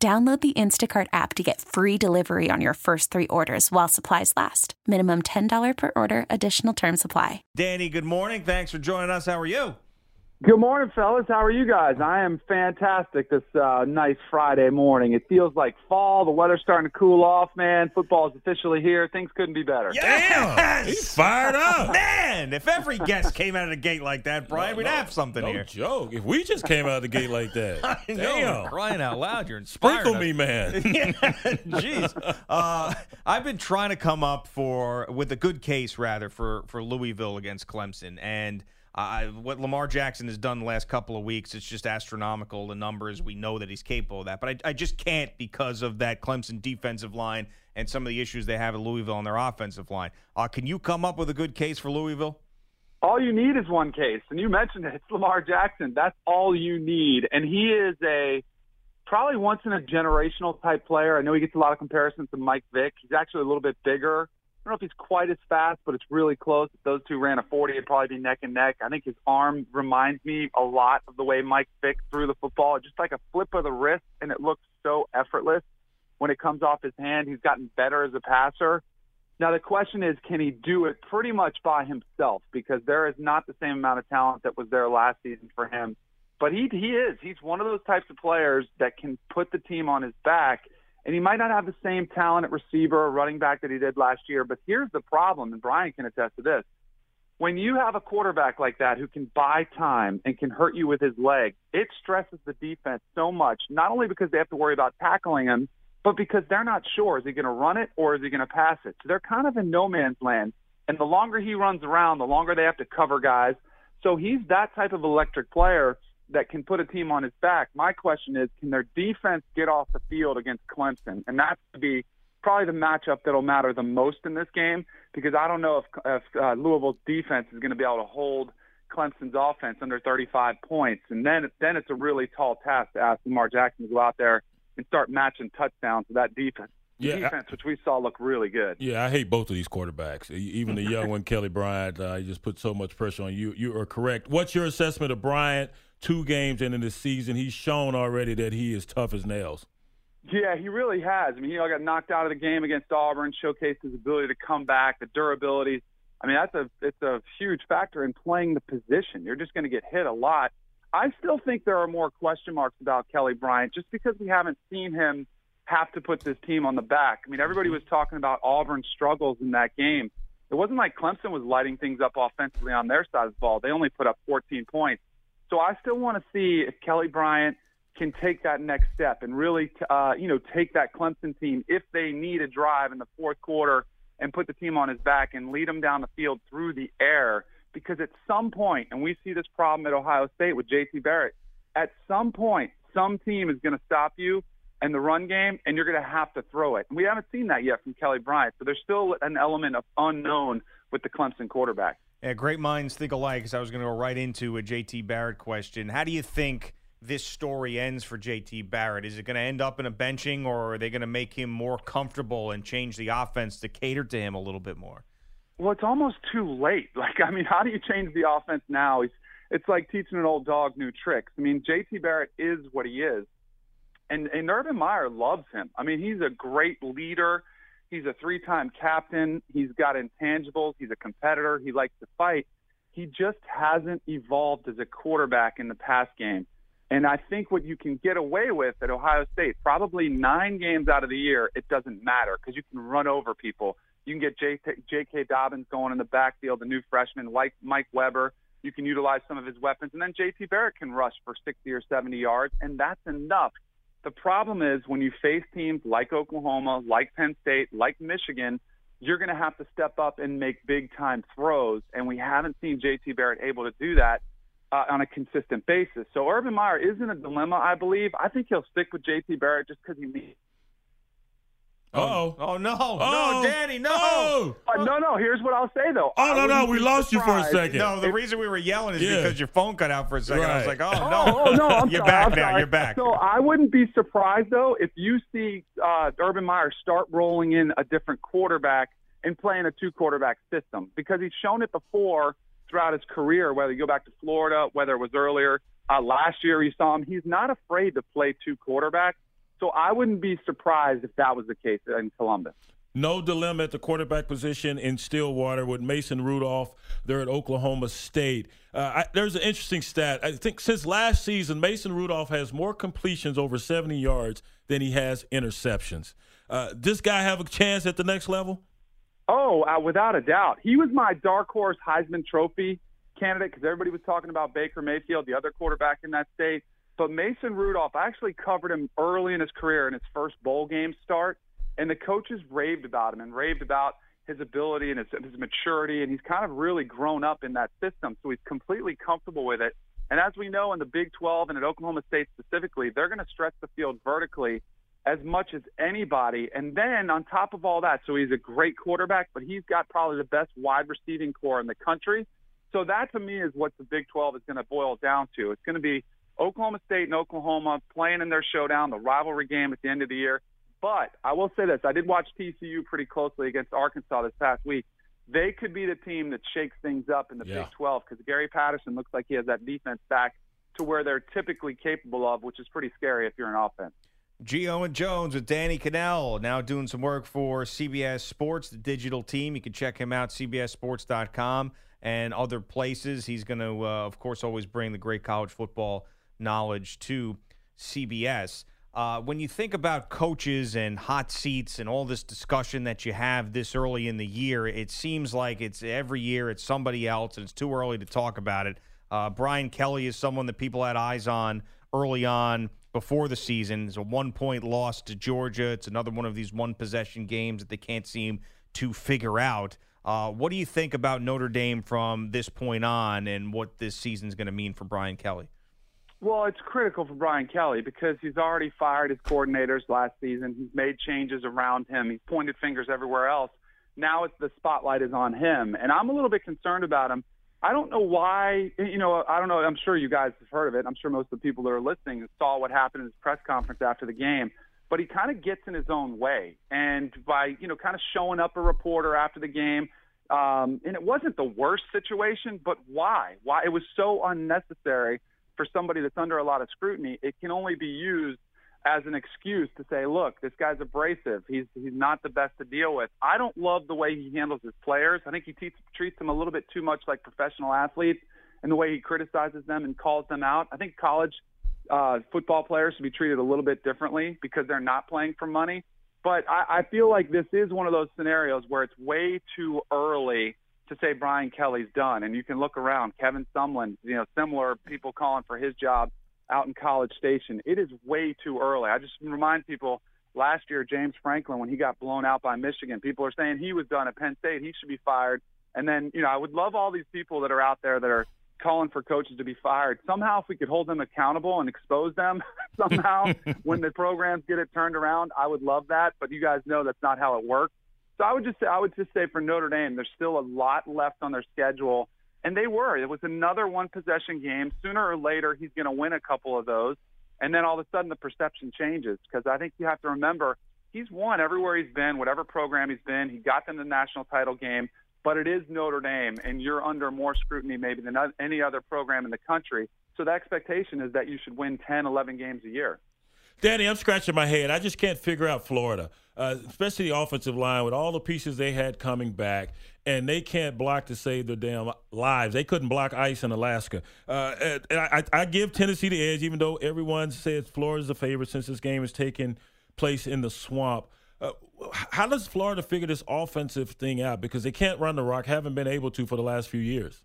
Download the Instacart app to get free delivery on your first three orders while supplies last. Minimum $10 per order, additional term supply. Danny, good morning. Thanks for joining us. How are you? Good morning, fellas. How are you guys? I am fantastic this uh, nice Friday morning. It feels like fall. The weather's starting to cool off, man. Football's officially here. Things couldn't be better. Yes! He's fired up. Man, if every guest came out of the gate like that, Brian, we'd No, have something here. no here. joke. If we just came out of the gate like that, I know, damn. crying out loud, you're inspired. Sprinkle me, man. Jeez, uh, I've been trying to come up for with a good case rather for for Louisville against Clemson, and I, what Lamar Jackson has done the last couple of weeks, it's just astronomical. The numbers we know that he's capable of that, but I, I just can't because of that Clemson defensive line and some of the issues they have at Louisville on their offensive line. Uh, can you come up with a good case for Louisville? All you need is one case, and you mentioned it. It's Lamar Jackson. That's all you need, and he is a probably once in a generational type player. I know he gets a lot of comparisons to Mike Vick. He's actually a little bit bigger. I don't know if he's quite as fast, but it's really close. If those two ran a 40, it'd probably be neck and neck. I think his arm reminds me a lot of the way Mike Vick threw the football, just like a flip of the wrist, and it looks so effortless when it comes off his hand. He's gotten better as a passer. Now the question is, can he do it pretty much by himself? Because there is not the same amount of talent that was there last season for him. But he he is. He's one of those types of players that can put the team on his back. And he might not have the same talent at receiver or running back that he did last year. But here's the problem, and Brian can attest to this. When you have a quarterback like that who can buy time and can hurt you with his leg, it stresses the defense so much, not only because they have to worry about tackling him, but because they're not sure is he going to run it or is he going to pass it. So they're kind of in no man's land. And the longer he runs around, the longer they have to cover guys. So he's that type of electric player that can put a team on his back. My question is, can their defense get off the field against Clemson? And that's to be probably the matchup that'll matter the most in this game because I don't know if, if uh, Louisville's defense is going to be able to hold Clemson's offense under 35 points. And then then it's a really tall task to ask Lamar Jackson to go out there and start matching touchdowns with that defense. Yeah, I- defense, which we saw look really good. Yeah, I hate both of these quarterbacks. Even the young one, Kelly Bryant, uh, he just put so much pressure on you. You are correct. What's your assessment of Bryant? Two games into the season, he's shown already that he is tough as nails. Yeah, he really has. I mean, he got knocked out of the game against Auburn, showcased his ability to come back, the durability. I mean, that's a it's a huge factor in playing the position. You're just going to get hit a lot. I still think there are more question marks about Kelly Bryant just because we haven't seen him have to put this team on the back. I mean, everybody was talking about Auburn's struggles in that game. It wasn't like Clemson was lighting things up offensively on their side of the ball. They only put up 14 points. So I still want to see if Kelly Bryant can take that next step and really, uh, you know, take that Clemson team if they need a drive in the fourth quarter and put the team on his back and lead them down the field through the air. Because at some point, and we see this problem at Ohio State with J.T. Barrett, at some point, some team is going to stop you in the run game, and you're going to have to throw it. And we haven't seen that yet from Kelly Bryant. So there's still an element of unknown with the Clemson quarterback. Yeah, great minds think alike. Because I was going to go right into a JT Barrett question. How do you think this story ends for JT Barrett? Is it going to end up in a benching, or are they going to make him more comfortable and change the offense to cater to him a little bit more? Well, it's almost too late. Like, I mean, how do you change the offense now? It's, it's like teaching an old dog new tricks. I mean, JT Barrett is what he is. And, and Urban Meyer loves him. I mean, he's a great leader. He's a three-time captain. He's got intangibles. He's a competitor. He likes to fight. He just hasn't evolved as a quarterback in the pass game. And I think what you can get away with at Ohio State, probably nine games out of the year, it doesn't matter because you can run over people. You can get J.K. Dobbins going in the backfield, the new freshman, like Mike Weber. You can utilize some of his weapons, and then J.T. Barrett can rush for 60 or 70 yards, and that's enough. The problem is when you face teams like Oklahoma, like Penn State, like Michigan, you're going to have to step up and make big time throws, and we haven't seen J.T. Barrett able to do that uh, on a consistent basis. So Urban Meyer is in a dilemma, I believe. I think he'll stick with J.T. Barrett just because he needs Uh-oh. Oh no, Oh. no, Danny, no. Oh. Uh, no, no. Here's what I'll say though. Oh, I no, no, we be lost you for a second. No, the reason we were yelling is Yeah. because your phone cut out for a second. I was like, oh, Oh, no. oh, no, I'm You're sorry, back I'm now. sorry. You're back. So I wouldn't be surprised though if you see uh, Urban Meyer start rolling in a different quarterback and playing a two quarterback system because he's shown it before throughout his career. Whether you go back to Florida, whether it was earlier uh, last year, you saw him. He's not afraid to play two quarterbacks. So I wouldn't be surprised if that was the case in Columbus. No dilemma at the quarterback position in Stillwater with Mason Rudolph. They're at Oklahoma State. Uh, I, there's an interesting stat. I think since last season, Mason Rudolph has more completions over 70 yards than he has interceptions. Uh, this guy have a chance at the next level? Oh, uh, without a doubt. He was my dark horse Heisman Trophy candidate because everybody was talking about Baker Mayfield, the other quarterback in that state. But Mason Rudolph, I actually covered him early in his career in his first bowl game start, and the coaches raved about him and raved about his ability and his, his maturity, and he's kind of really grown up in that system, so he's completely comfortable with it. And as we know in the Big 12 and at Oklahoma State specifically, they're going to stretch the field vertically as much as anybody. And then on top of all that, so he's a great quarterback, but he's got probably the best wide receiving corps in the country. So that to me is what the Big 12 is going to boil down to. It's going to be Oklahoma State and Oklahoma playing in their showdown, the rivalry game at the end of the year. But I will say this: I did watch TCU pretty closely against Arkansas this past week. They could be the team that shakes things up in the Yeah. Big 12 because Gary Patterson looks like he has that defense back to where they're typically capable of, which is pretty scary if you're an offense. Gio and Jones with Danny Kanell now doing some work for CBS Sports, the digital team. You can check him out, CBSSports.com and other places. He's going to, uh, of course, always bring the great college football knowledge to CBS. Uh, when you think about coaches and hot seats and all this discussion that you have this early in the year, it seems like it's every year it's somebody else, and it's too early to talk about it. Uh, Brian Kelly is someone that people had eyes on early on before the season. It's a one point loss to Georgia. It's another one of these one possession games that they can't seem to figure out. Uh, what do you think about Notre Dame from this point on and what this season is going to mean for Brian Kelly? Well, it's critical for Brian Kelly because he's already fired his coordinators last season. He's made changes around him. He's pointed fingers everywhere else. Now it's the spotlight is on him, and I'm a little bit concerned about him. I don't know why. You know, I don't know. I'm sure you guys have heard of it. I'm sure most of the people that are listening saw what happened in his press conference after the game. But he kind of gets in his own way, and by you know, kind of showing up a reporter after the game, um, and it wasn't the worst situation, but why? Why it was so unnecessary for somebody that's under a lot of scrutiny. It can only be used as an excuse to say, look, this guy's abrasive. He's he's not the best to deal with. I don't love the way he handles his players. I think he te- treats them a little bit too much like professional athletes and the way he criticizes them and calls them out. I think college uh, football players should be treated a little bit differently because they're not playing for money. But I, I feel like this is one of those scenarios where it's way too early to say Brian Kelly's done. And you can look around. Kevin Sumlin, you know, similar people calling for his job out in College Station. It is way too early. I just remind people last year, James Franklin, when he got blown out by Michigan, people are saying he was done at Penn State. He should be fired. And then, you know, I would love all these people that are out there that are calling for coaches to be fired. Somehow, if we could hold them accountable and expose them somehow when the programs get it turned around, I would love that. But you guys know that's not how it works. So I would just say, I would just say for Notre Dame, there's still a lot left on their schedule, and they were. It was another one possession game. Sooner or later, he's going to win a couple of those, and then all of a sudden the perception changes because I think you have to remember he's won everywhere he's been, whatever program he's been. He got them the national title game, but it is Notre Dame, and you're under more scrutiny maybe than any other program in the country. So the expectation is that you should win 10, 11 games a year. Danny, I'm scratching my head. I just can't figure out Florida, uh, especially the offensive line with all the pieces they had coming back, and they can't block to save their damn lives. They couldn't block ice in Alaska. Uh, I, I give Tennessee the edge, even though everyone says Florida's the favorite since this game is taking place in the swamp. Uh, how does Florida figure this offensive thing out? Because they can't run the rock, haven't been able to for the last few years.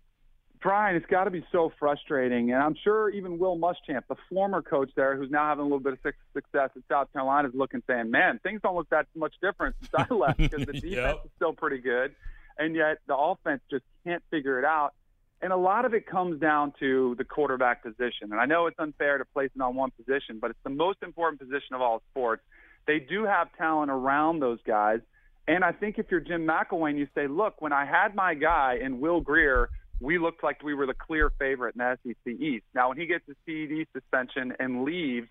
Brian, it's got to be so frustrating. And I'm sure even Will Muschamp, the former coach there, who's now having a little bit of success at South Carolina, is looking saying, man, things don't look that much different since I left because the defense Yep. is still pretty good. And yet the offense just can't figure it out. And a lot of it comes down to the quarterback position. And I know it's unfair to place it on one position, but it's the most important position of all sports They do have talent around those guys. And I think if you're Jim McElwain, you say, look, when I had my guy in Will Grier, we looked like we were the clear favorite in the SEC East. Now, when he gets a PED suspension and leaves,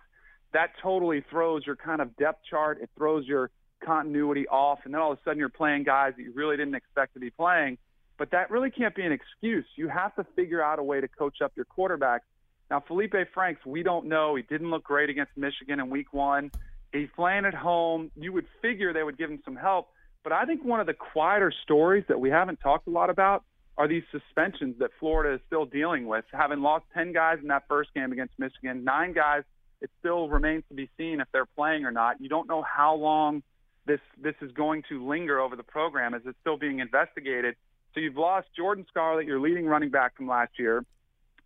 that totally throws your kind of depth chart. It throws your continuity off. And then all of a sudden you're playing guys that you really didn't expect to be playing. But that really can't be an excuse. You have to figure out a way to coach up your quarterbacks. Now, Feleipe Franks, we don't know. He didn't look great against Michigan in week one. He's playing at home. You would figure they would give him some help. But I think one of the quieter stories that we haven't talked a lot about are these suspensions that Florida is still dealing with. Having lost 10 guys in that first game against Michigan, nine guys, it still remains to be seen if they're playing or not. You don't know how long this this is going to linger over the program as it's still being investigated. So you've lost Jordan Scarlett, your leading running back from last year,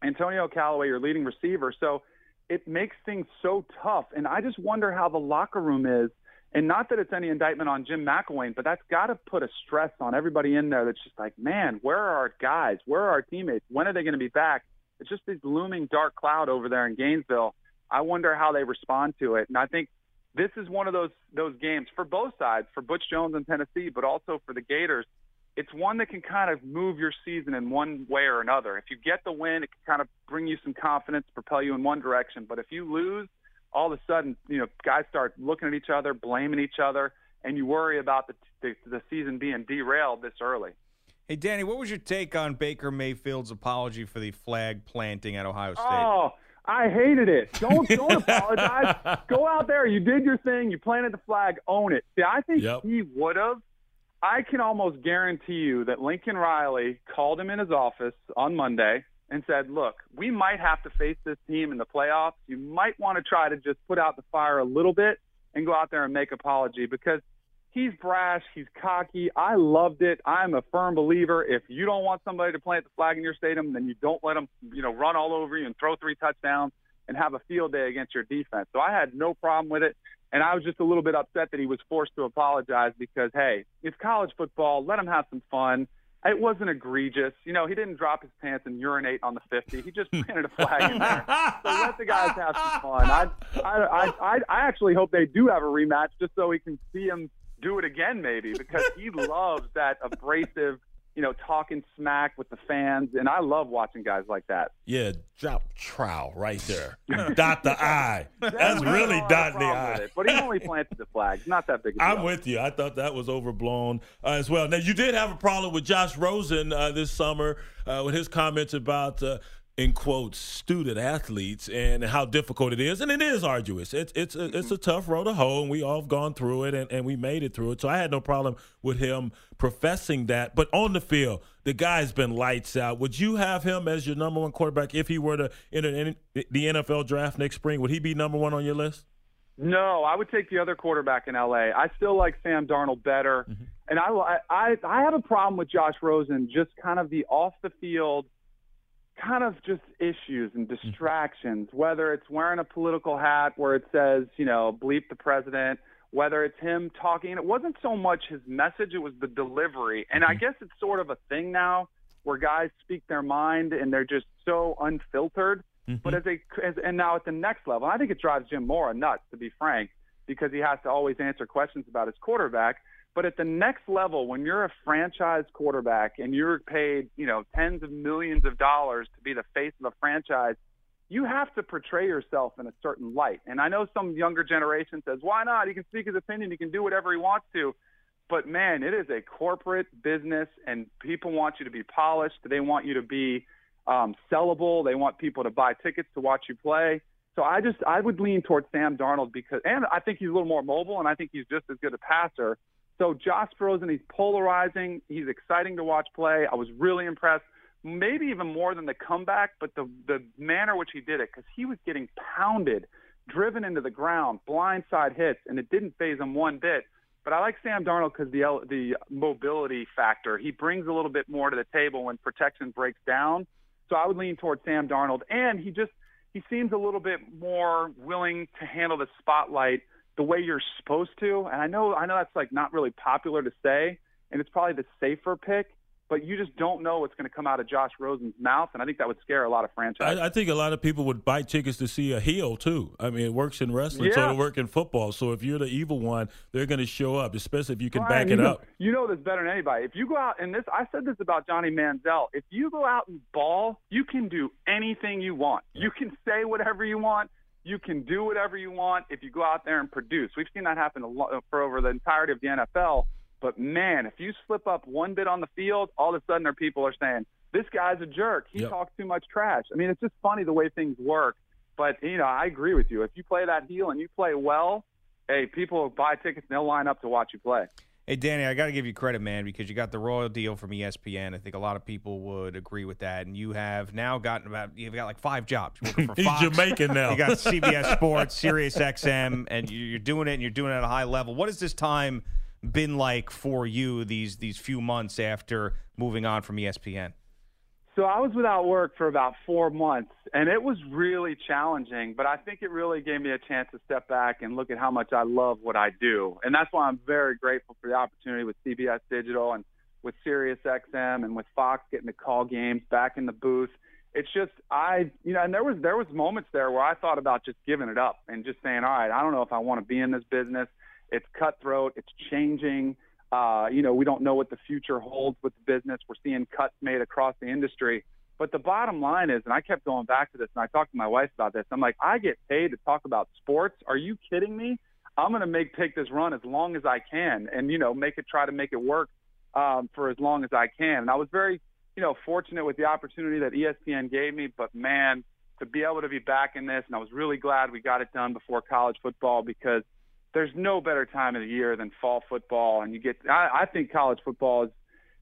Antonio Callaway, your leading receiver. So it makes things so tough. And I just wonder how the locker room is. And not that it's any indictment on Jim McElwain, but that's got to put a stress on everybody in there that's just like, man, where are our guys? Where are our teammates? When are they going to be back? It's just this looming dark cloud over there in Gainesville. I wonder how they respond to it. And I think this is one of those those games for both sides, for Butch Jones and Tennessee, but also for the Gators. It's one that can kind of move your season in one way or another. If you get the win, it can kind of bring you some confidence, propel you in one direction. But if you lose, all of a sudden, you know, guys start looking at each other, blaming each other, and you worry about the the, the season being derailed this early. Hey, Danny, what was your take on Baker Mayfield's apology for the flag planting at Ohio State? Oh, I hated it. Don't don't apologize. Go out there. You did your thing. You planted the flag. Own it. See, I think Yep. he would have. I can almost guarantee you that Lincoln Riley called him in his office on Monday and said, "Look, we might have to face this team in the playoffs. You might want to try to just put out the fire a little bit and go out there and make apology because he's brash, he's cocky. I loved it. I'm a firm believer. If you don't want somebody to plant the flag in your stadium, then you don't let them, you know, run all over you and throw three touchdowns and have a field day against your defense. So I had no problem with it. And I was just a little bit upset that he was forced to apologize because, hey, it's college football. Let him have some fun. It wasn't egregious. You know, he didn't drop his pants and urinate on the 50. He just planted a flag in there. So let the guys have some fun. I, I, I, I, I actually hope they do have a rematch just so we can see him do it again, maybe, because he loves that abrasive, you know, talking smack with the fans. And I love watching guys like that. Yeah, drop trowel right there. Dot the I. That's really don't have a dotting the I. But he only planted the flag. Not that big a deal. I'm with you. I thought that was overblown uh, as well. Now, you did have a problem with Josh Rosen uh, this summer uh, with his comments about, uh, in quotes, student athletes and how difficult it is. And it is arduous. It's it's a, it's a tough road to hoe, and we all have gone through it, and, and we made it through it. So I had no problem with him professing that. But on the field, the guy's been lights out. Would you have him as your number one quarterback if he were to enter in the NFL draft next spring? Would he be number one on your list? No, I would take the other quarterback in LA. I still like Sam Darnold better, mm-hmm. and I, I I have a problem with Josh Rosen. Just kind of the off the field, kind of just issues and mm-hmm. distractions. Whether it's wearing a political hat where it says you know bleep the president, whether it's him talking. It wasn't so much his message; it was the delivery. And I mm-hmm. guess it's sort of a thing now where guys speak their mind and they're just so unfiltered. Mm-hmm. But as a as, and now at the next level, I think it drives Jim Mora nuts to be frank, because he has to always answer questions about his quarterback. But at the next level, when you're a franchise quarterback and you're paid, you know, tens of millions of dollars to be the face of a franchise, you have to portray yourself in a certain light. And I know some younger generation says, "Why not? He can speak his opinion. He can do whatever he wants to." But man, it is a corporate business, and people want you to be polished. They want you to be um, sellable. They want people to buy tickets to watch you play. So I just I would lean towards Sam Darnold because, and I think he's a little more mobile, and I think he's just as good a passer. So Josh Rosen, he's polarizing. He's exciting to watch play. I was really impressed, maybe even more than the comeback, but the the manner which he did it because he was getting pounded, driven into the ground, blindside hits, and it didn't faze him one bit. But I like Sam Darnold because the the mobility factor. He brings a little bit more to the table when protection breaks down. So I would lean towards Sam Darnold, and he just he seems a little bit more willing to handle the spotlight the way you're supposed to. And I know I know that's like not really popular to say, and it's probably the safer pick. but you just don't know what's going to come out of Josh Rosen's mouth, and I think that would scare a lot of franchises. I, I, think a lot of people would buy tickets to see a heel too. I mean, it works in wrestling, yeah. so it works in football. So if you're the evil one, they're going to show up, especially if you can Brian, back it you up. You know this better than anybody. If you go out and this, I said this about Johnny Manziel. If you go out and ball, you can do anything you want. You can say whatever you want. You can do whatever you want if you go out there and produce. We've seen that happen a lot uh, for over the entirety of the NFL. But man, if you slip up one bit on the field, all of a sudden, our people are saying this guy's a jerk. He Yep. talks too much trash. I mean, it's just funny the way things work. But you know, I agree with you. If you play that heel and you play well, hey, people buy tickets and they'll line up to watch you play. Hey, Danny, I got to give you credit, man, because you got the royal deal from ESPN. I think a lot of people would agree with that. And you have now gotten about, you've got like five jobs. You're working for He's Fox. Jamaican now. You got CBS Sports, Sirius XM, and you- you're doing it and you're doing it at a high level. What has this time been like for you these these few months after moving on from ESPN? So I was without work for about four months, and it was really challenging. But I think it really gave me a chance to step back and look at how much I love what I do, and that's why I'm very grateful for the opportunity with CBS Digital and with Sirius XM and with Fox getting to call games back in the booth. It's just I, you know, and there was there was moments there where I thought about just giving it up and just saying, all right, I don't know if I want to be in this business. It's cutthroat. It's changing. Uh, you know, we don't know what the future holds with the business. We're seeing cuts made across the industry. But the bottom line is, and I kept going back to this, and I talked to my wife about this. I'm like, I get paid to talk about sports. Are you kidding me? I'm going to make take this run as long as I can, and you know, make it try to make it work um, for as long as I can. And I was very, you know, fortunate with the opportunity that ESPN gave me. But man, to be able to be back in this, and I was really glad we got it done before college football because there's no better time of the year than fall football, and you get. I, I think college football is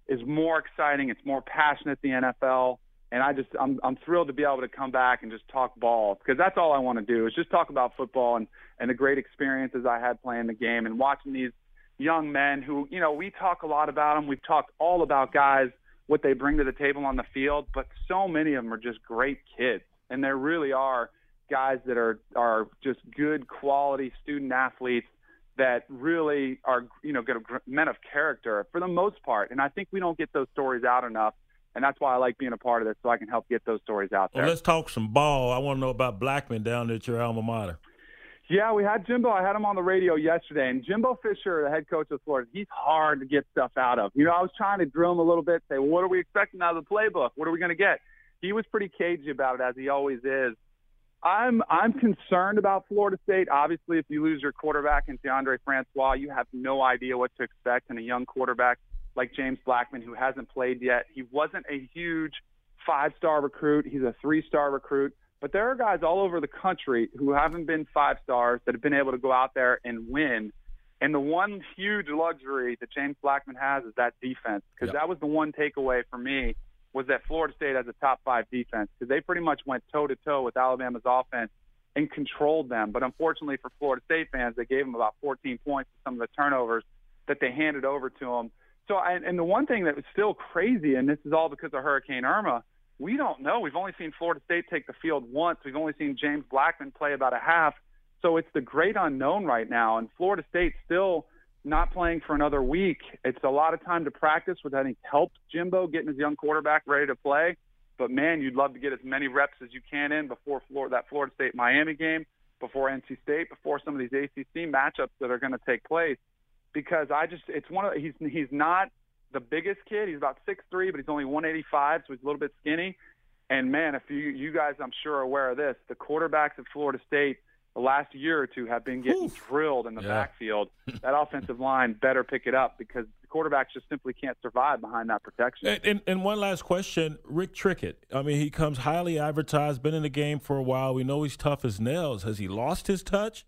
is more exciting. It's more passionate than the NFL, and I just I'm I'm thrilled to be able to come back and just talk ball because that's all I want to do is just talk about football and and the great experiences I had playing the game and watching these young men who you know we talk a lot about them. We've talked all about guys what they bring to the table on the field, but so many of them are just great kids, and there really are guys that are are just good quality student athletes that really are you know good men of character for the most part. And i think we don't get those stories out enough. And that's why i like being a part of this so i can help get those stories out there. Well, let's talk some ball. I want to know about Blackman down at your alma mater. yeah we had jimbo. I had him on the radio yesterday. And jimbo fisher the head coach of florida he's hard to get stuff out of. You know i was trying to drill him a little bit say well, what are we expecting out of the playbook? What are we going to get? He was pretty cagey about it as he always is I'm I'm concerned about Florida State. Obviously, if you lose your quarterback in Deondre Francois, you have no idea what to expect in a young quarterback like James Blackman who hasn't played yet. He wasn't a huge five-star recruit. He's a three-star recruit. But there are guys all over the country who haven't been five stars that have been able to go out there and win. And the one huge luxury that James Blackman has is that defense, because Yep. that was the one takeaway for me was that Florida State has a top five defense because they pretty much went toe to toe with Alabama's offense and controlled them. But unfortunately for Florida State fans, they gave them about 14 points with some of the turnovers that they handed over to them. So, and the one thing that was still crazy, and this is all because of Hurricane Irma, we don't know. We've only seen Florida State take the field once. We've only seen James Blackman play about a half. So it's the great unknown right now, and Florida State still not playing for another week. It's a lot of time to practice, which I think helped Jimbo getting his young quarterback ready to play. But man, you'd love to get as many reps as you can in before Florida, that Florida State Miami game, before NC State, before some of these ACC matchups that are going to take place. Because I just, it's one of he's he's not the biggest kid. He's about six three, but he's only 185, so he's a little bit skinny. And man, if you you guys, I'm sure, are aware of this, the quarterbacks at Florida State the last year or two have been getting Oof. drilled in the Yeah. backfield. that offensive line better pick it up because the quarterbacks just simply can't survive behind that protection. And, and, and one last question, Rick Trickett. I mean, he comes highly advertised, been in the game for a while. We know he's tough as nails. Has he lost his touch?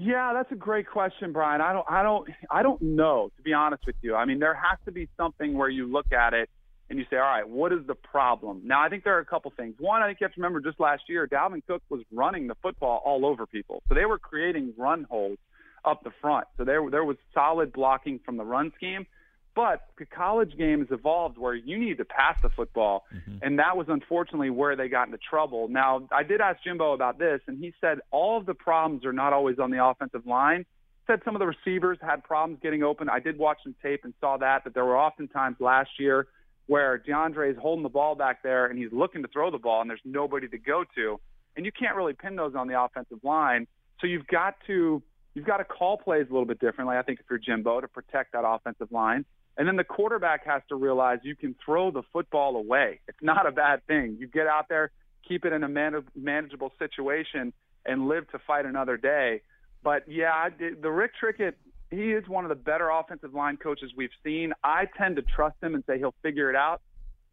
Yeah, that's a great question, Brian. I don't, I don't, I don't know to be honest with you. I mean, there has to be something where you look at it and you say, all right, what is the problem? Now, I think there are a couple things. One, I think you have to remember just last year, Dalvin Cook was running the football all over people, so they were creating run holes up the front. So there, there was solid blocking from the run scheme. But the college game has evolved where you need to pass the football, mm-hmm. and that was unfortunately where they got into trouble. Now, I did ask Jimbo about this, and he said all of the problems are not always on the offensive line. said some of the receivers had problems getting open. I did watch some tape and saw that, that there were often times last year where Deondre is holding the ball back there and he's looking to throw the ball and there's nobody to go to. And you can't really pin those on the offensive line. So you've got to you've got to call plays a little bit differently, I think, if you're Jimbo to protect that offensive line. And then the quarterback has to realize you can throw the football away. It's not a bad thing. You get out there, keep it in a man- manageable situation, and live to fight another day. But yeah, the Rick Trickett, he is one of the better offensive line coaches we've seen. I tend to trust him and say he'll figure it out.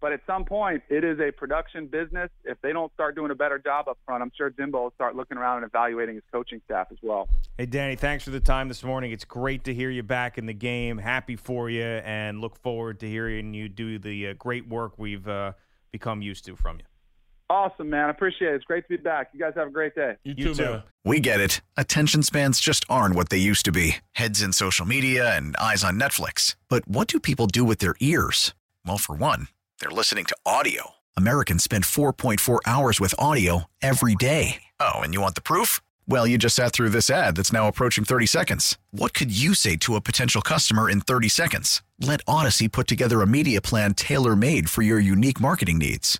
But at some point, it is a production business. If they don't start doing a better job up front, I'm sure Jimbo will start looking around and evaluating his coaching staff as well. Hey, Danny, thanks for the time this morning. It's great to hear you back in the game. Happy for you, and look forward to hearing you do the uh, great work we've uh, become used to from you. Awesome, man. I appreciate it. It's great to be back. You guys have a great day. You, You too, too. man. We get it. Attention spans just aren't what they used to be heads in social media and eyes on Netflix. But what do people do with their ears? Well, for one, they're listening to audio. Americans spend 4.4 hours with audio every day. Oh, and you want the proof? Well, you just sat through this ad that's now approaching 30 seconds. What could you say to a potential customer in 30 seconds? Let Odyssey put together a media plan tailor made for your unique marketing needs.